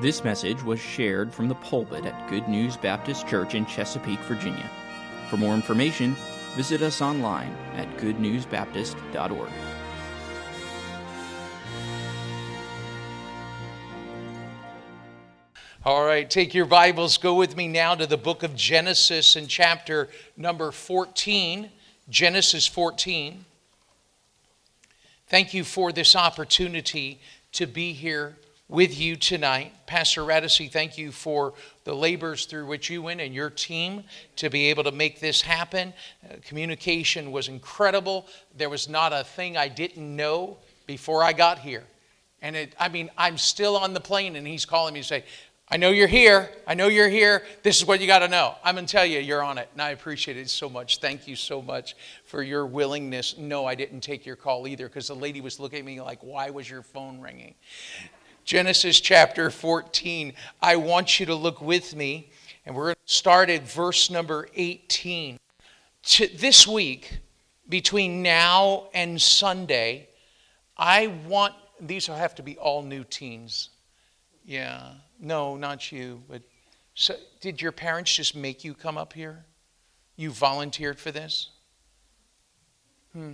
This message was shared from the pulpit at Good News Baptist Church in Chesapeake, Virginia. For more information, visit us online at goodnewsbaptist.org. All right, take your Bibles, go with me now to the book of Genesis in chapter number 14. Genesis 14. Thank you for this opportunity to be here with you tonight. Pastor Radice, thank you for the labors through which you went and your team to be able to make this happen. Uh, communication was incredible. There was not a thing I didn't know before I got here. And it, I mean, I'm still on the plane and he's calling me to say, I know you're here. I know you're here. This is what you got to know. I'm going to tell you, you're on it. And I appreciate it so much. Thank you so much for your willingness. No, I didn't take your call either because the lady was looking at me like, why was your phone ringing? Genesis chapter 14. I want you to look with me, and we're going to start at verse number 18. To this week, between now and Sunday, I want, these have to be all new teens. Yeah. No, not you. But so, did your parents just make you come up here? You volunteered for this? Hmm.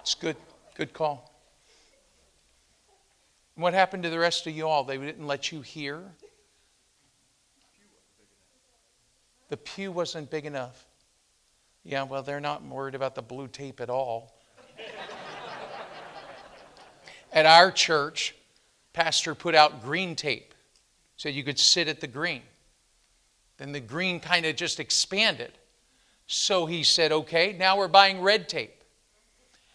It's good. Good call. What happened to the rest of you all? They didn't let you hear? The pew wasn't big enough. Yeah, well, they're not worried about the blue tape at all. at our church, pastor put out green tape so you could sit at the green. Then the green kind of just expanded. So he said, okay, now we're buying red tape.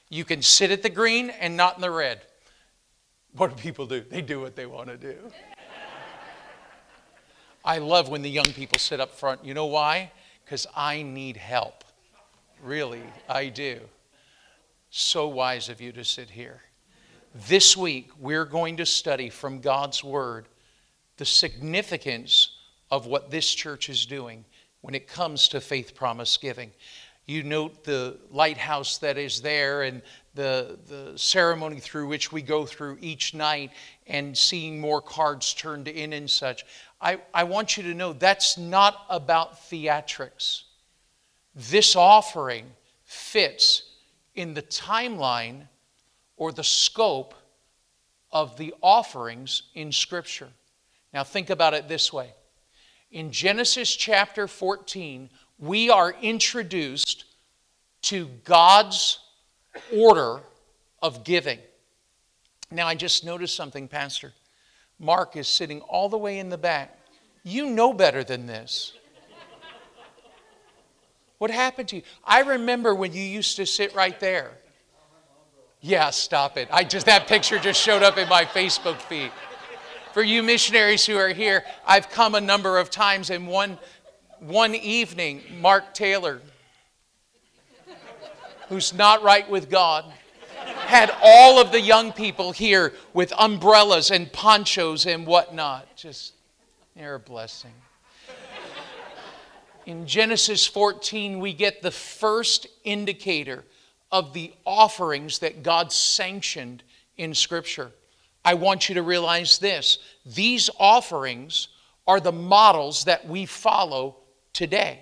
You can sit at the green and not in the red. What do people do? They do what they want to do. I love when the young people sit up front. You know why? Because I need help. Really, I do. So wise of you to sit here. This week, we're going to study from God's Word the significance of what this church is doing when it comes to faith promise giving you note the lighthouse that is there and the, the ceremony through which we go through each night and seeing more cards turned in and such. I, I want you to know that's not about theatrics. This offering fits in the timeline or the scope of the offerings in Scripture. Now, think about it this way. In Genesis chapter 14, we are introduced to God's order of giving. Now, I just noticed something, Pastor. Mark is sitting all the way in the back. You know better than this. What happened to you? I remember when you used to sit right there. Yeah, stop it. I just that picture just showed up in my Facebook feed. For you missionaries who are here, I've come a number of times and one one evening, Mark Taylor, who's not right with God, had all of the young people here with umbrellas and ponchos and whatnot. Just, they're a blessing. In Genesis 14, we get the first indicator of the offerings that God sanctioned in Scripture. I want you to realize this these offerings are the models that we follow today.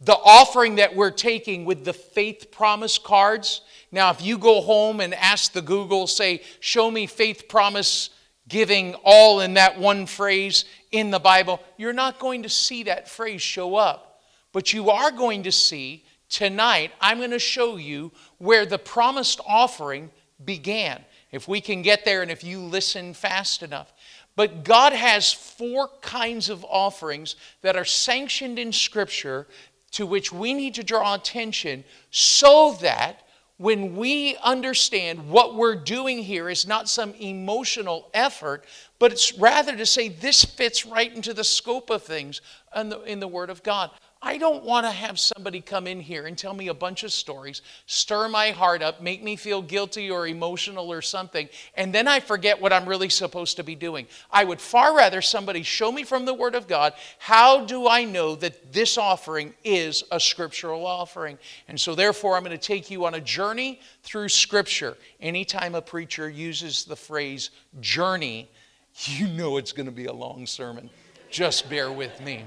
The offering that we're taking with the faith promise cards. Now, if you go home and ask the Google, say, show me faith promise giving all in that one phrase in the Bible, you're not going to see that phrase show up. But you are going to see tonight, I'm going to show you where the promised offering began. If we can get there and if you listen fast enough. But God has four kinds of offerings that are sanctioned in Scripture to which we need to draw attention so that when we understand what we're doing here is not some emotional effort, but it's rather to say this fits right into the scope of things in the, in the Word of God. I don't want to have somebody come in here and tell me a bunch of stories, stir my heart up, make me feel guilty or emotional or something, and then I forget what I'm really supposed to be doing. I would far rather somebody show me from the Word of God how do I know that this offering is a scriptural offering. And so, therefore, I'm going to take you on a journey through Scripture. Anytime a preacher uses the phrase journey, you know it's going to be a long sermon. Just bear with me.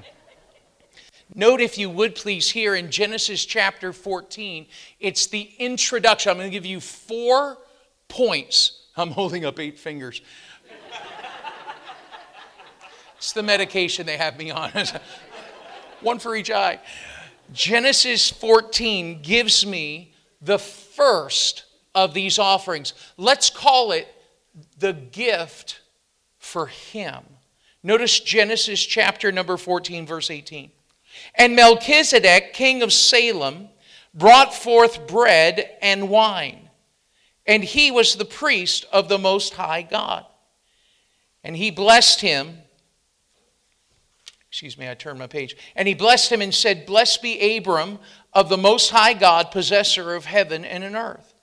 Note, if you would please, here in Genesis chapter 14, it's the introduction. I'm going to give you four points. I'm holding up eight fingers. it's the medication they have me on, one for each eye. Genesis 14 gives me the first of these offerings. Let's call it the gift for him. Notice Genesis chapter number 14, verse 18. And Melchizedek, king of Salem, brought forth bread and wine. And he was the priest of the Most High God. And he blessed him. Excuse me, I turned my page. And he blessed him and said, Blessed be Abram of the Most High God, possessor of heaven and an earth.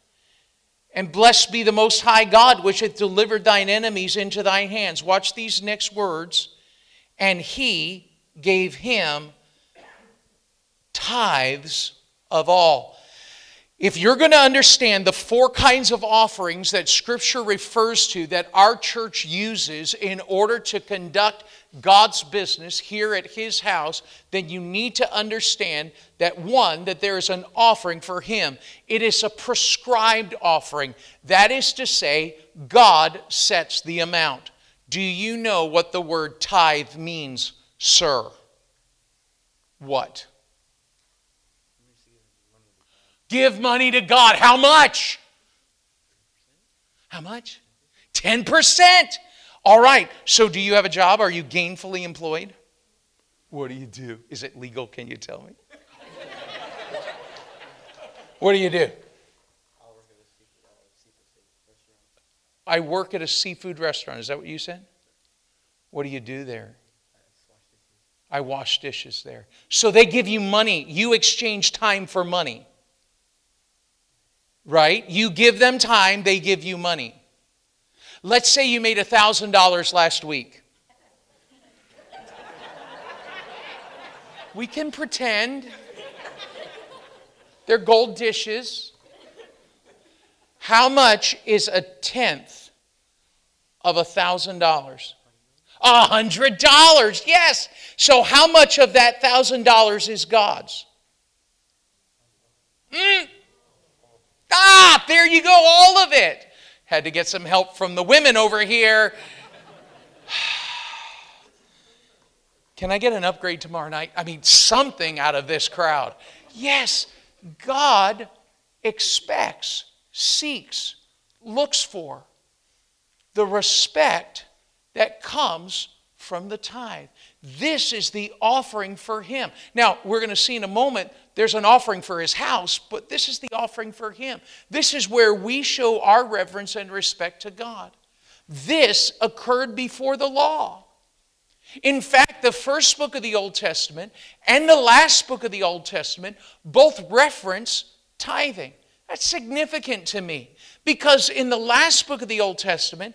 And blessed be the Most High God, which hath delivered thine enemies into thine hands. Watch these next words. And he gave him tithes of all. If you're going to understand the four kinds of offerings that Scripture refers to that our church uses in order to conduct God's business here at His house, then you need to understand that one, that there is an offering for Him. It is a prescribed offering. That is to say, God sets the amount. Do you know what the word tithe means, sir? What? Give money to God. How much? How much? 10%. All right. So, do you have a job? Are you gainfully employed? What do you do? Is it legal? Can you tell me? what do you do? I work at a seafood restaurant. Is that what you said? What do you do there? I wash dishes there. So they give you money. You exchange time for money right? You give them time, they give you money. Let's say you made $1,000 last week. We can pretend they're gold dishes. How much is a tenth of a thousand dollars? A hundred dollars, yes. So how much of that thousand dollars is God's? Mm. Ah, there you go, all of it. Had to get some help from the women over here. Can I get an upgrade tomorrow night? I mean, something out of this crowd. Yes, God expects, seeks, looks for the respect that comes from the tithe. This is the offering for him. Now, we're going to see in a moment there's an offering for his house, but this is the offering for him. This is where we show our reverence and respect to God. This occurred before the law. In fact, the first book of the Old Testament and the last book of the Old Testament both reference tithing. That's significant to me because in the last book of the Old Testament,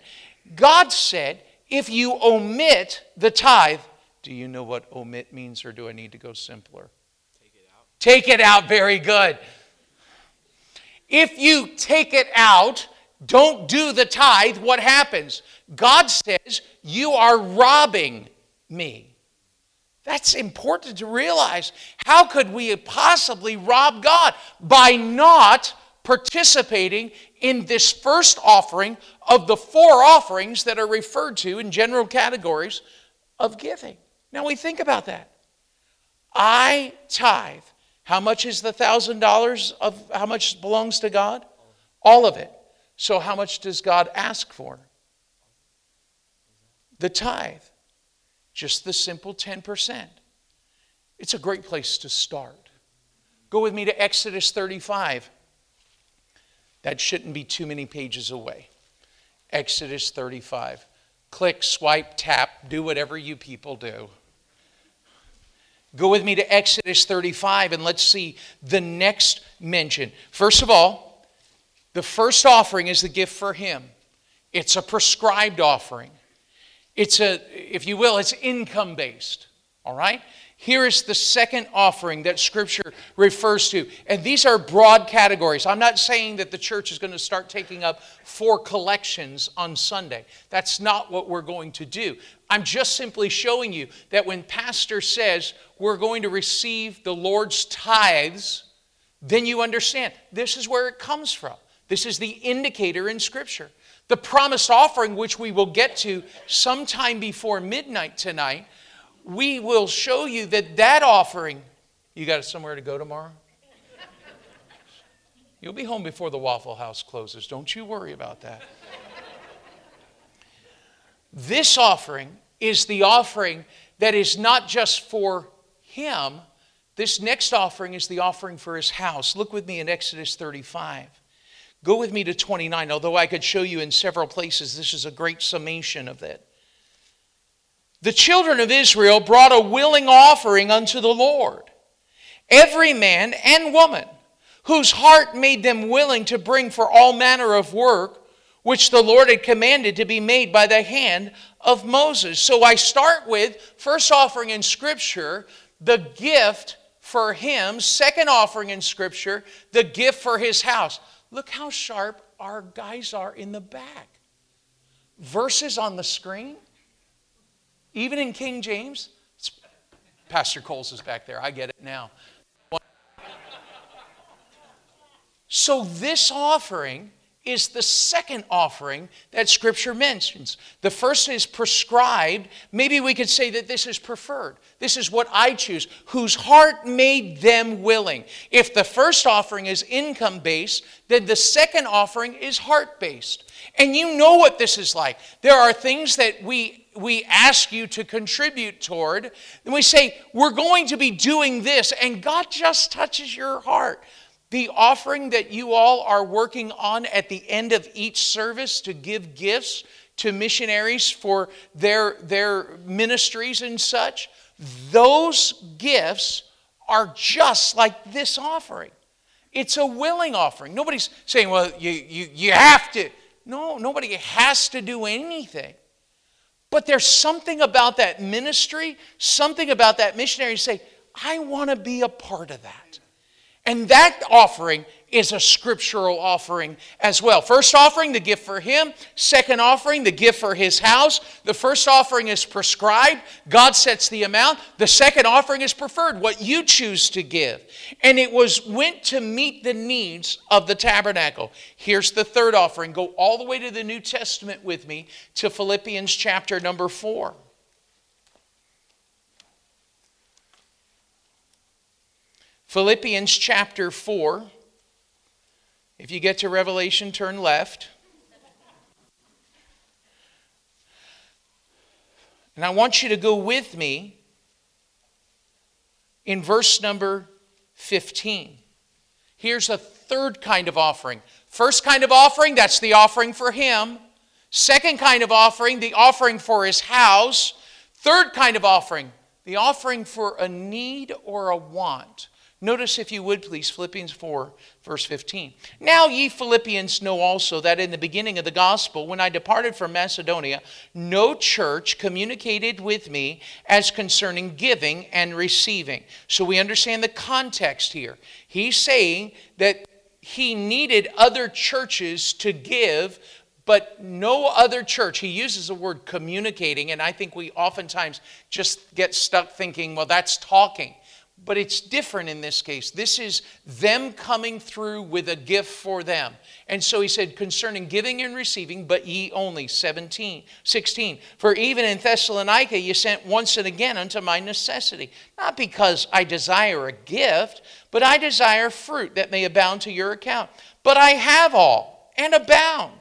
God said, if you omit the tithe, do you know what omit means, or do I need to go simpler? Take it out, Take it out, very good. If you take it out, don't do the tithe, what happens? God says, You are robbing me. That's important to realize. How could we possibly rob God? By not participating in this first offering of the four offerings that are referred to in general categories of giving. Now we think about that. I tithe. How much is the thousand dollars of how much belongs to God? All of it. So how much does God ask for? The tithe. Just the simple 10%. It's a great place to start. Go with me to Exodus 35. That shouldn't be too many pages away. Exodus 35. Click, swipe, tap, do whatever you people do. Go with me to Exodus 35 and let's see the next mention. First of all, the first offering is the gift for him. It's a prescribed offering. It's a, if you will, it's income based. All right? Here is the second offering that Scripture refers to. And these are broad categories. I'm not saying that the church is going to start taking up four collections on Sunday. That's not what we're going to do. I'm just simply showing you that when Pastor says we're going to receive the Lord's tithes, then you understand this is where it comes from. This is the indicator in Scripture. The promised offering, which we will get to sometime before midnight tonight, we will show you that that offering, you got somewhere to go tomorrow? You'll be home before the Waffle House closes. Don't you worry about that. this offering is the offering that is not just for him. This next offering is the offering for his house. Look with me in Exodus 35. Go with me to 29, although I could show you in several places. This is a great summation of that. The children of Israel brought a willing offering unto the Lord, every man and woman whose heart made them willing to bring for all manner of work which the Lord had commanded to be made by the hand of Moses. So I start with first offering in Scripture, the gift for him, second offering in Scripture, the gift for his house. Look how sharp our guys are in the back. Verses on the screen, even in King James. Pastor Coles is back there. I get it now. So, this offering is the second offering that Scripture mentions. The first is prescribed. Maybe we could say that this is preferred. This is what I choose, whose heart made them willing. If the first offering is income based, then the second offering is heart based. And you know what this is like. There are things that we we ask you to contribute toward, and we say, We're going to be doing this, and God just touches your heart. The offering that you all are working on at the end of each service to give gifts to missionaries for their, their ministries and such, those gifts are just like this offering. It's a willing offering. Nobody's saying, well, you, you, you have to. No, nobody has to do anything. But there's something about that ministry, something about that missionary say, I want to be a part of that. And that offering is a scriptural offering as well. First offering, the gift for him. Second offering, the gift for his house. The first offering is prescribed. God sets the amount. The second offering is preferred, what you choose to give. And it was went to meet the needs of the tabernacle. Here's the third offering. Go all the way to the New Testament with me to Philippians chapter number 4. Philippians chapter 4. If you get to Revelation, turn left. And I want you to go with me in verse number 15. Here's a third kind of offering. First kind of offering, that's the offering for him. Second kind of offering, the offering for his house. Third kind of offering, the offering for a need or a want. Notice, if you would please, Philippians 4, verse 15. Now ye Philippians know also that in the beginning of the gospel, when I departed from Macedonia, no church communicated with me as concerning giving and receiving. So we understand the context here. He's saying that he needed other churches to give, but no other church, he uses the word communicating, and I think we oftentimes just get stuck thinking, well, that's talking. But it's different in this case. This is them coming through with a gift for them. And so he said, concerning giving and receiving, but ye only, 17, 16. For even in Thessalonica ye sent once and again unto my necessity. Not because I desire a gift, but I desire fruit that may abound to your account. But I have all and abound.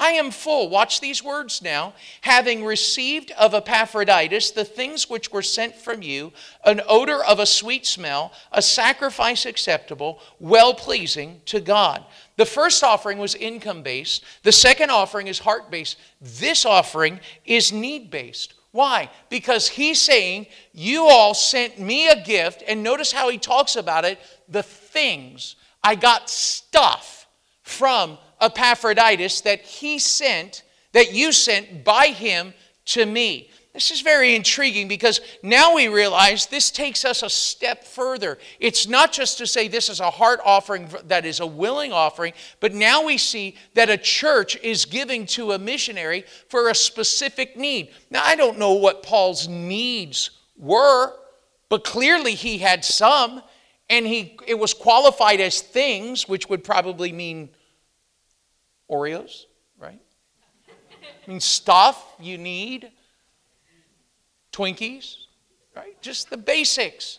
I am full, watch these words now, having received of Epaphroditus the things which were sent from you, an odor of a sweet smell, a sacrifice acceptable, well pleasing to God. The first offering was income based, the second offering is heart based. This offering is need based. Why? Because he's saying, You all sent me a gift, and notice how he talks about it the things. I got stuff from Epaphroditus that he sent, that you sent by him to me. This is very intriguing because now we realize this takes us a step further. It's not just to say this is a heart offering that is a willing offering, but now we see that a church is giving to a missionary for a specific need. Now, I don't know what Paul's needs were, but clearly he had some, and he, it was qualified as things, which would probably mean Oreos, right? I mean, stuff you need Twinkies, right? Just the basics.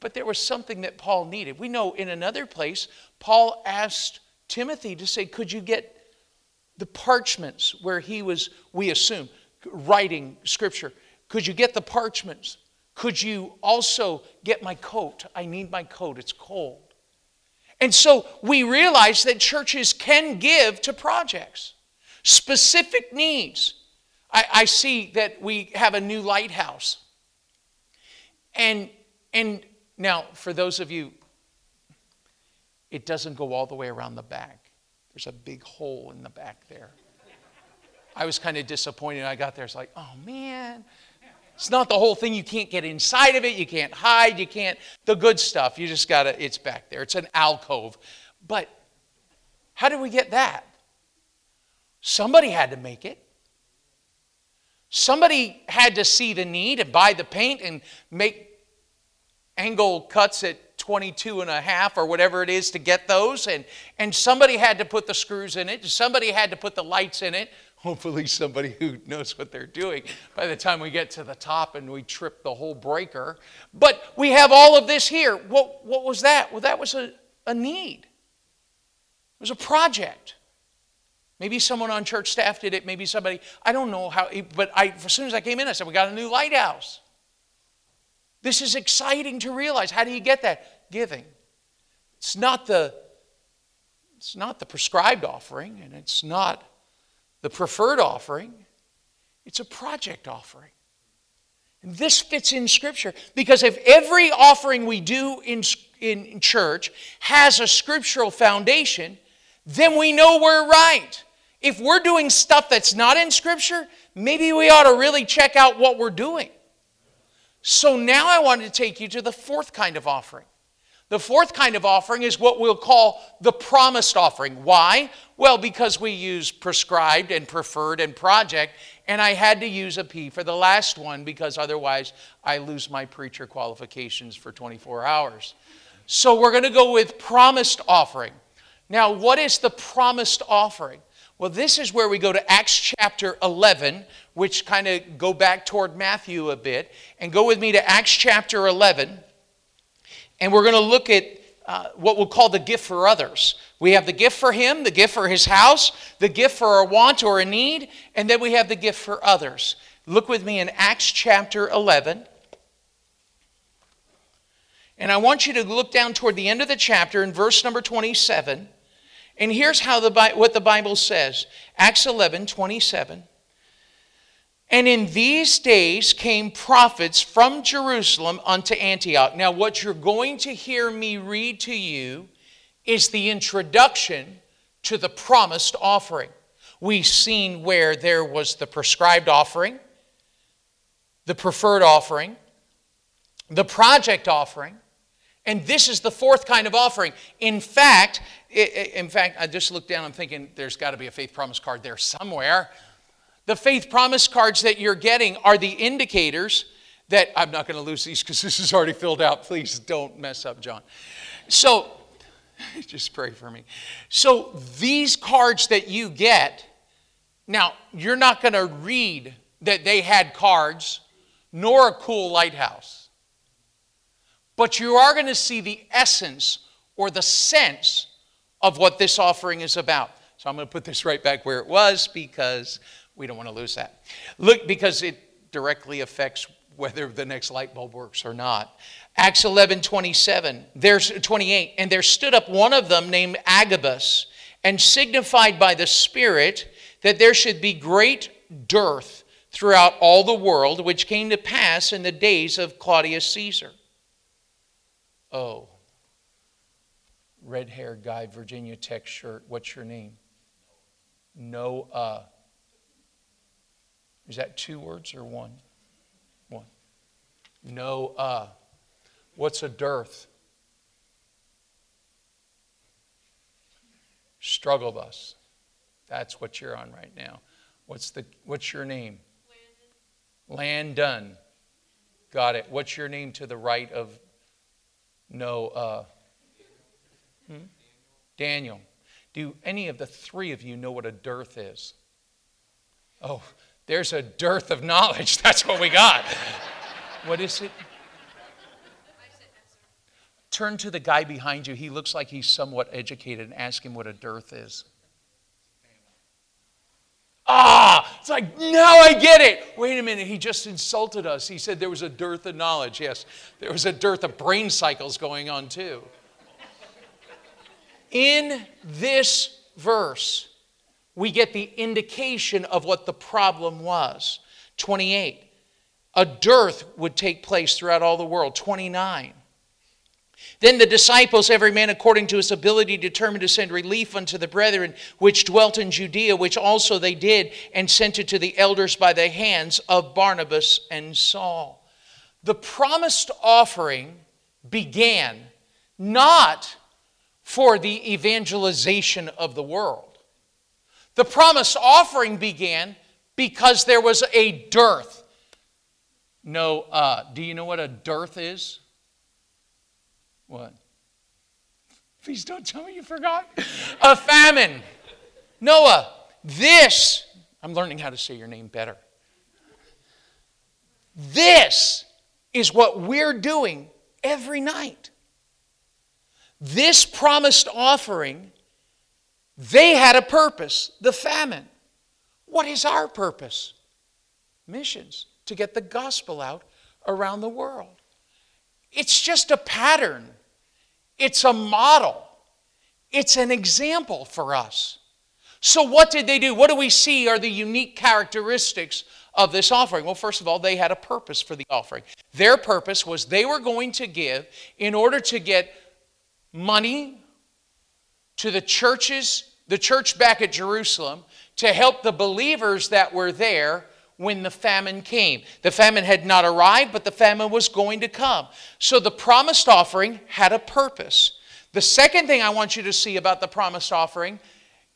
But there was something that Paul needed. We know in another place, Paul asked Timothy to say, Could you get the parchments where he was, we assume, writing scripture? Could you get the parchments? Could you also get my coat? I need my coat, it's cold. And so we realize that churches can give to projects, specific needs. I, I see that we have a new lighthouse. And, and now, for those of you, it doesn't go all the way around the back. There's a big hole in the back there. I was kind of disappointed. I got there. It's like, oh man, it's not the whole thing. You can't get inside of it. You can't hide. You can't, the good stuff. You just got to, it's back there. It's an alcove. But how did we get that? Somebody had to make it. Somebody had to see the need and buy the paint and make angle cuts at 22 and a half or whatever it is to get those. And, and somebody had to put the screws in it. Somebody had to put the lights in it. Hopefully, somebody who knows what they're doing by the time we get to the top and we trip the whole breaker. But we have all of this here. What, what was that? Well, that was a, a need, it was a project. Maybe someone on church staff did it. Maybe somebody, I don't know how, but I, as soon as I came in, I said, We got a new lighthouse. This is exciting to realize. How do you get that? Giving. It's not the, it's not the prescribed offering, and it's not the preferred offering. It's a project offering. And this fits in Scripture because if every offering we do in, in church has a scriptural foundation, then we know we're right. If we're doing stuff that's not in Scripture, maybe we ought to really check out what we're doing. So now I wanted to take you to the fourth kind of offering. The fourth kind of offering is what we'll call the promised offering. Why? Well, because we use prescribed and preferred and project, and I had to use a P for the last one because otherwise I lose my preacher qualifications for 24 hours. So we're going to go with promised offering. Now, what is the promised offering? Well, this is where we go to Acts chapter 11, which kind of go back toward Matthew a bit. And go with me to Acts chapter 11. And we're going to look at uh, what we'll call the gift for others. We have the gift for him, the gift for his house, the gift for a want or a need, and then we have the gift for others. Look with me in Acts chapter 11. And I want you to look down toward the end of the chapter in verse number 27. And here's how the, what the Bible says Acts 11 27. And in these days came prophets from Jerusalem unto Antioch. Now, what you're going to hear me read to you is the introduction to the promised offering. We've seen where there was the prescribed offering, the preferred offering, the project offering, and this is the fourth kind of offering. In fact, in fact, I just looked down, I'm thinking there's got to be a faith promise card there somewhere. The faith promise cards that you're getting are the indicators that I'm not going to lose these because this is already filled out. Please don't mess up, John. So, just pray for me. So, these cards that you get, now, you're not going to read that they had cards nor a cool lighthouse. But you are going to see the essence or the sense of what this offering is about. So I'm going to put this right back where it was because we don't want to lose that. Look, because it directly affects whether the next light bulb works or not. Acts 11 27, there's 28, and there stood up one of them named Agabus, and signified by the Spirit that there should be great dearth throughout all the world, which came to pass in the days of Claudius Caesar. Oh, red haired guy, Virginia Tech shirt, what's your name? Noah. Is that two words or one? One. Noah. What's a dearth? Struggle bus. That's what you're on right now. What's the what's your name? Landon. Landon. Got it. What's your name to the right of Noah? Hmm? Daniel. Do any of the three of you know what a dearth is? Oh, there's a dearth of knowledge. That's what we got. what is it? Turn to the guy behind you. He looks like he's somewhat educated and ask him what a dearth is. Ah, it's like, now I get it. Wait a minute, he just insulted us. He said there was a dearth of knowledge. Yes, there was a dearth of brain cycles going on too. In this verse, we get the indication of what the problem was. 28. A dearth would take place throughout all the world. 29. Then the disciples, every man according to his ability, determined to send relief unto the brethren which dwelt in Judea, which also they did, and sent it to the elders by the hands of Barnabas and Saul. The promised offering began not for the evangelization of the world. The promised offering began because there was a dearth. No, uh, do you know what a dearth is? What? Please don't tell me you forgot. a famine. Noah, this, I'm learning how to say your name better. This is what we're doing every night. This promised offering, they had a purpose the famine. What is our purpose? Missions, to get the gospel out around the world. It's just a pattern, it's a model, it's an example for us. So, what did they do? What do we see are the unique characteristics of this offering? Well, first of all, they had a purpose for the offering. Their purpose was they were going to give in order to get money to the churches, the church back at Jerusalem, to help the believers that were there when the famine came. The famine had not arrived, but the famine was going to come. So the promised offering had a purpose. The second thing I want you to see about the promised offering,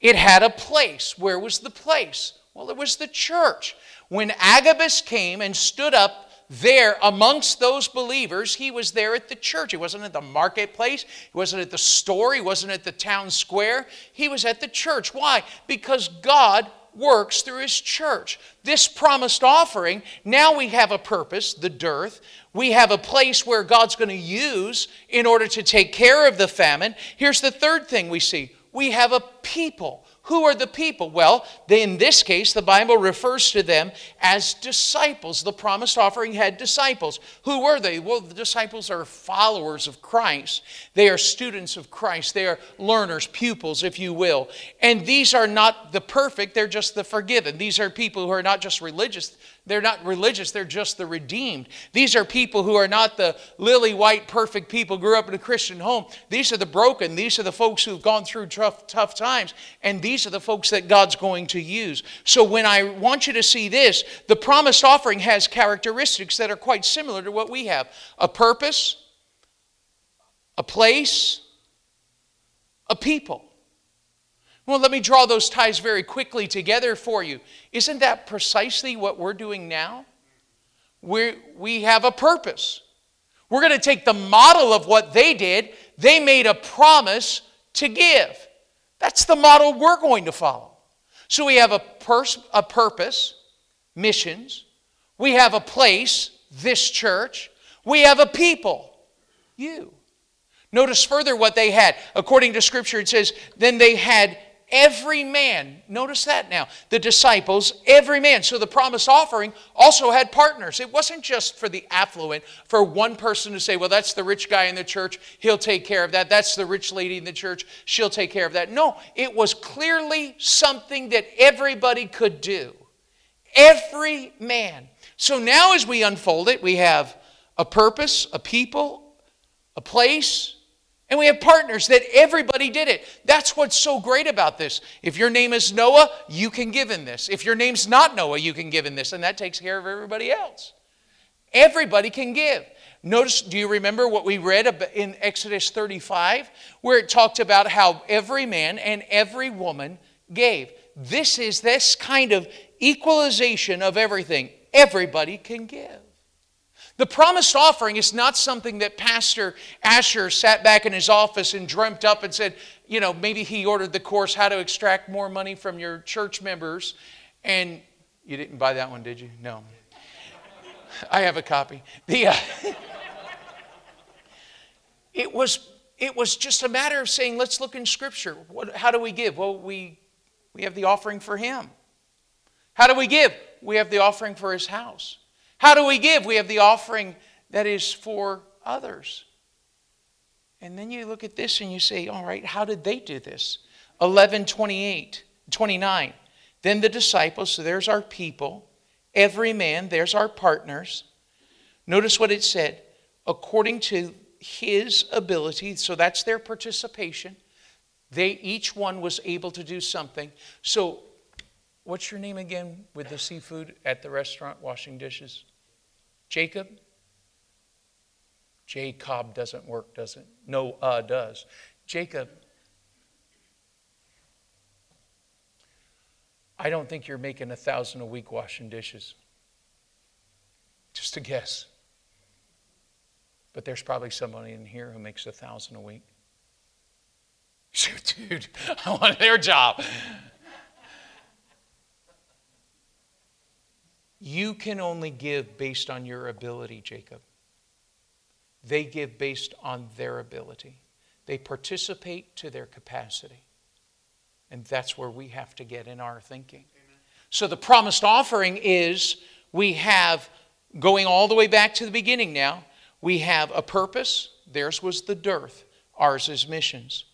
it had a place. Where was the place? Well, it was the church. When Agabus came and stood up there amongst those believers, he was there at the church. He wasn't at the marketplace, he wasn't at the store, he wasn't at the town square. He was at the church. Why? Because God works through his church. This promised offering, now we have a purpose, the dearth. We have a place where God's going to use in order to take care of the famine. Here's the third thing we see we have a people who are the people? Well, in this case, the Bible refers to them as disciples. The promised offering had disciples. Who were they? Well, the disciples are followers of Christ. They are students of Christ. They are learners, pupils, if you will. And these are not the perfect, they're just the forgiven. These are people who are not just religious, they're not religious, they're just the redeemed. These are people who are not the lily white, perfect people, grew up in a Christian home. These are the broken. These are the folks who've gone through tough, tough times. And these are the folks that God's going to use. So when I want you to see this, the promised offering has characteristics that are quite similar to what we have a purpose, a place, a people. Well, let me draw those ties very quickly together for you. Isn't that precisely what we're doing now? we we have a purpose. We're going to take the model of what they did. They made a promise to give. That's the model we're going to follow. So we have a, pers- a purpose, missions. We have a place, this church. We have a people, you. Notice further what they had. According to Scripture, it says, then they had every man, notice that now, the disciples, every man. So the promised offering also had partners. It wasn't just for the affluent, for one person to say, well, that's the rich guy in the church, he'll take care of that. That's the rich lady in the church, she'll take care of that. No, it was clearly something that everybody could do. Every man. So now as we unfold it, we have a purpose, a people, a place, and we have partners that everybody did it. That's what's so great about this. If your name is Noah, you can give in this. If your name's not Noah, you can give in this. And that takes care of everybody else. Everybody can give. Notice, do you remember what we read in Exodus 35, where it talked about how every man and every woman gave? This is this kind of equalization of everything. Everybody can give. The promised offering is not something that Pastor Asher sat back in his office and dreamt up and said, you know, maybe he ordered the course, How to Extract More Money from Your Church Members. And you didn't buy that one, did you? No. I have a copy. The, uh, it, was, it was just a matter of saying, let's look in Scripture. What, how do we give? Well, we, we have the offering for Him. How do we give? We have the offering for His house. How do we give? We have the offering that is for others. And then you look at this and you say, all right, how did they do this? 11 28, 29. Then the disciples, so there's our people, every man, there's our partners. Notice what it said according to his ability, so that's their participation. They each one was able to do something. So What's your name again with the seafood at the restaurant washing dishes? Jacob? Jacob doesn't work, does it? No, uh does. Jacob, I don't think you're making a thousand a week washing dishes. Just a guess. But there's probably somebody in here who makes a thousand a week. Shoot, dude, I want their job. You can only give based on your ability, Jacob. They give based on their ability. They participate to their capacity. And that's where we have to get in our thinking. Amen. So the promised offering is we have, going all the way back to the beginning now, we have a purpose. Theirs was the dearth, ours is missions.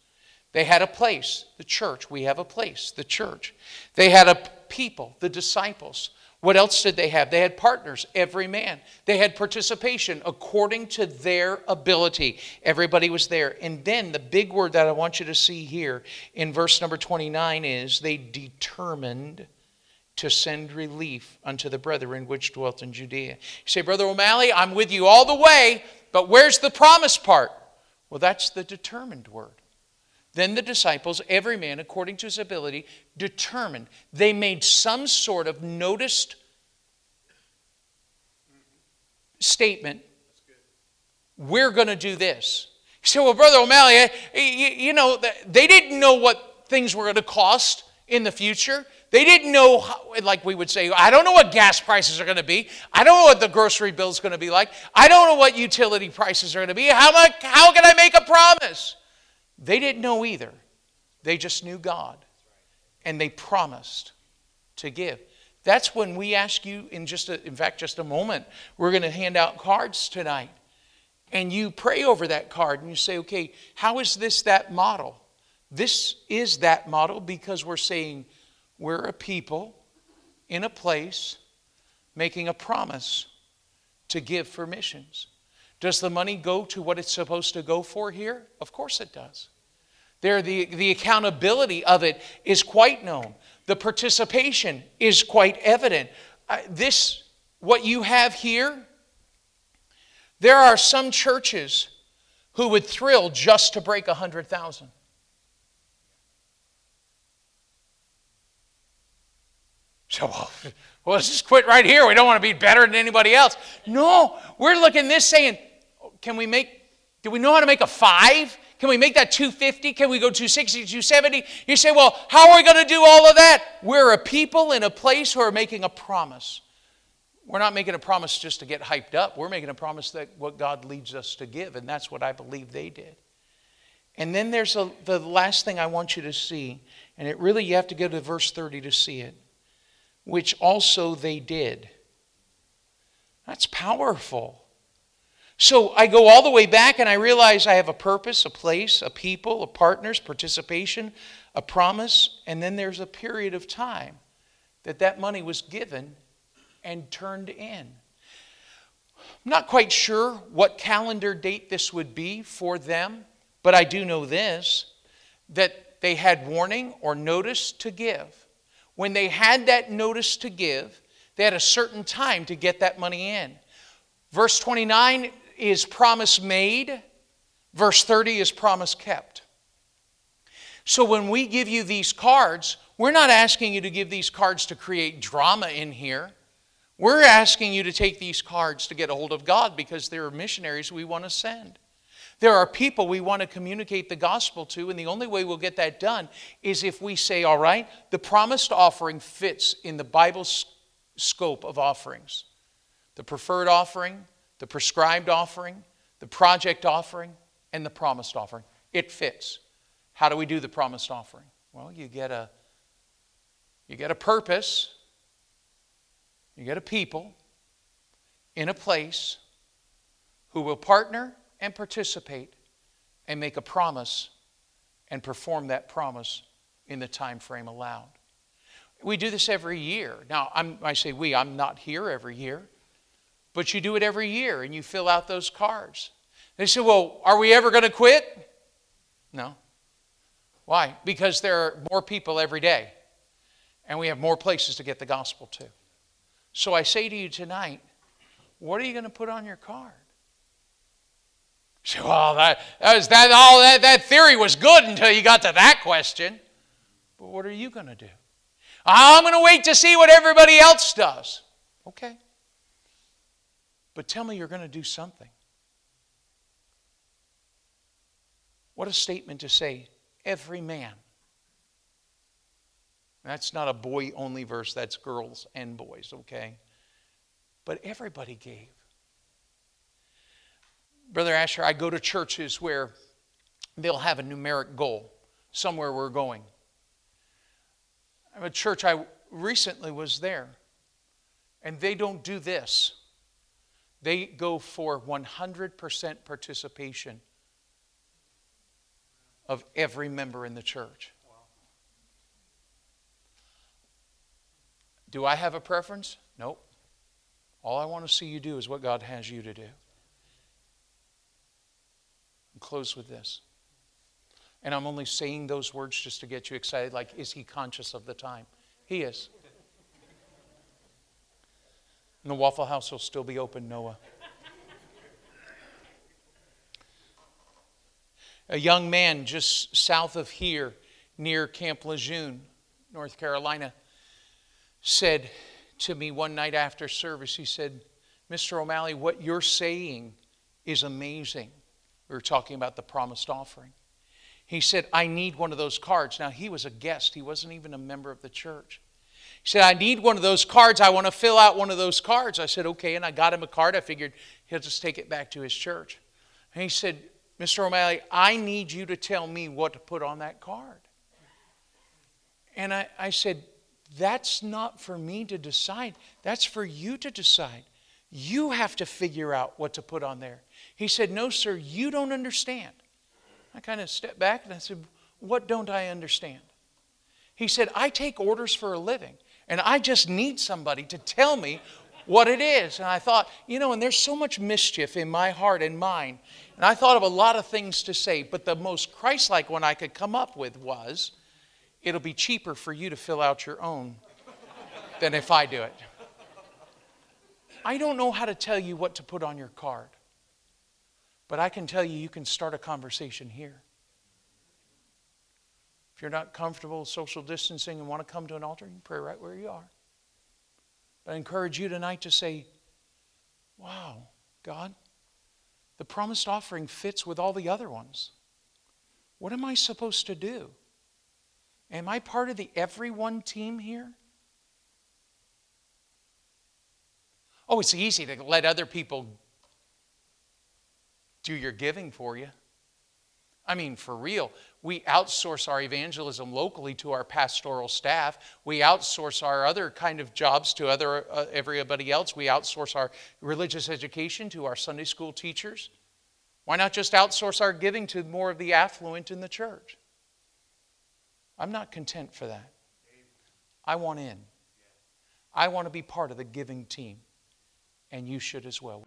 They had a place, the church. We have a place, the church. They had a people, the disciples. What else did they have? They had partners, every man. They had participation according to their ability. Everybody was there. And then the big word that I want you to see here in verse number 29 is they determined to send relief unto the brethren which dwelt in Judea. You say, Brother O'Malley, I'm with you all the way, but where's the promise part? Well, that's the determined word. Then the disciples, every man according to his ability, determined. They made some sort of noticed statement. We're going to do this. You say, well, Brother O'Malley, eh, you know, they didn't know what things were going to cost in the future. They didn't know, how, like we would say, I don't know what gas prices are going to be. I don't know what the grocery bill is going to be like. I don't know what utility prices are going to be. How, how can I make a promise? They didn't know either. They just knew God. And they promised to give. That's when we ask you in just a, in fact just a moment we're going to hand out cards tonight. And you pray over that card and you say, "Okay, how is this that model?" This is that model because we're saying we're a people in a place making a promise to give for missions. Does the money go to what it's supposed to go for here? Of course it does. There, the, the accountability of it is quite known. The participation is quite evident. Uh, this, what you have here, there are some churches who would thrill just to break a 100,000. So, well, well, let's just quit right here. We don't want to be better than anybody else. No, we're looking this saying, can we make, do we know how to make a five? Can we make that 250? Can we go 260, 270? You say, well, how are we going to do all of that? We're a people in a place who are making a promise. We're not making a promise just to get hyped up. We're making a promise that what God leads us to give, and that's what I believe they did. And then there's a, the last thing I want you to see And it really, you have to go to verse 30 to see it. Which also they did. That's powerful. So I go all the way back and I realize I have a purpose, a place, a people, a partner's participation, a promise, and then there's a period of time that that money was given and turned in. I'm not quite sure what calendar date this would be for them, but I do know this that they had warning or notice to give. When they had that notice to give, they had a certain time to get that money in. Verse 29 is promise made, verse 30 is promise kept. So when we give you these cards, we're not asking you to give these cards to create drama in here. We're asking you to take these cards to get a hold of God because there are missionaries we want to send. There are people we want to communicate the gospel to, and the only way we'll get that done is if we say, all right, the promised offering fits in the Bible's scope of offerings the preferred offering, the prescribed offering, the project offering, and the promised offering. It fits. How do we do the promised offering? Well, you get a you get a purpose, you get a people in a place who will partner and participate and make a promise and perform that promise in the time frame allowed. We do this every year. Now, I'm, i say we, I'm not here every year, but you do it every year and you fill out those cards. They say, Well, are we ever going to quit? No. Why? Because there are more people every day and we have more places to get the gospel to. So I say to you tonight, what are you going to put on your card? So, well, that, that was that all that, that theory was good until you got to that question. But what are you going to do? Ah, I'm going to wait to see what everybody else does. Okay. But tell me you're going to do something. What a statement to say, every man. That's not a boy only verse, that's girls and boys, okay? But everybody gave. Brother Asher, I go to churches where they'll have a numeric goal, somewhere we're going. I'm a church I recently was there, and they don't do this. They go for 100% participation of every member in the church. Do I have a preference? Nope. All I want to see you do is what God has you to do close with this. And I'm only saying those words just to get you excited like, is he conscious of the time? He is. And the Waffle House will still be open, Noah. A young man just south of here, near Camp Lejeune, North Carolina, said to me one night after service, he said, Mr. O'Malley, what you're saying is amazing. We were talking about the promised offering. He said, I need one of those cards. Now, he was a guest, he wasn't even a member of the church. He said, I need one of those cards. I want to fill out one of those cards. I said, okay. And I got him a card. I figured he'll just take it back to his church. And he said, Mr. O'Malley, I need you to tell me what to put on that card. And I, I said, That's not for me to decide. That's for you to decide. You have to figure out what to put on there. He said, No, sir, you don't understand. I kind of stepped back and I said, What don't I understand? He said, I take orders for a living, and I just need somebody to tell me what it is. And I thought, you know, and there's so much mischief in my heart and mind. And I thought of a lot of things to say, but the most Christ like one I could come up with was, It'll be cheaper for you to fill out your own than if I do it. I don't know how to tell you what to put on your card. But I can tell you, you can start a conversation here. You're not comfortable social distancing and want to come to an altar, you can pray right where you are. But I encourage you tonight to say, Wow, God, the promised offering fits with all the other ones. What am I supposed to do? Am I part of the everyone team here? Oh, it's easy to let other people do your giving for you. I mean, for real. We outsource our evangelism locally to our pastoral staff. We outsource our other kind of jobs to other uh, everybody else. We outsource our religious education to our Sunday school teachers. Why not just outsource our giving to more of the affluent in the church? I'm not content for that. I want in. I want to be part of the giving team, and you should as well.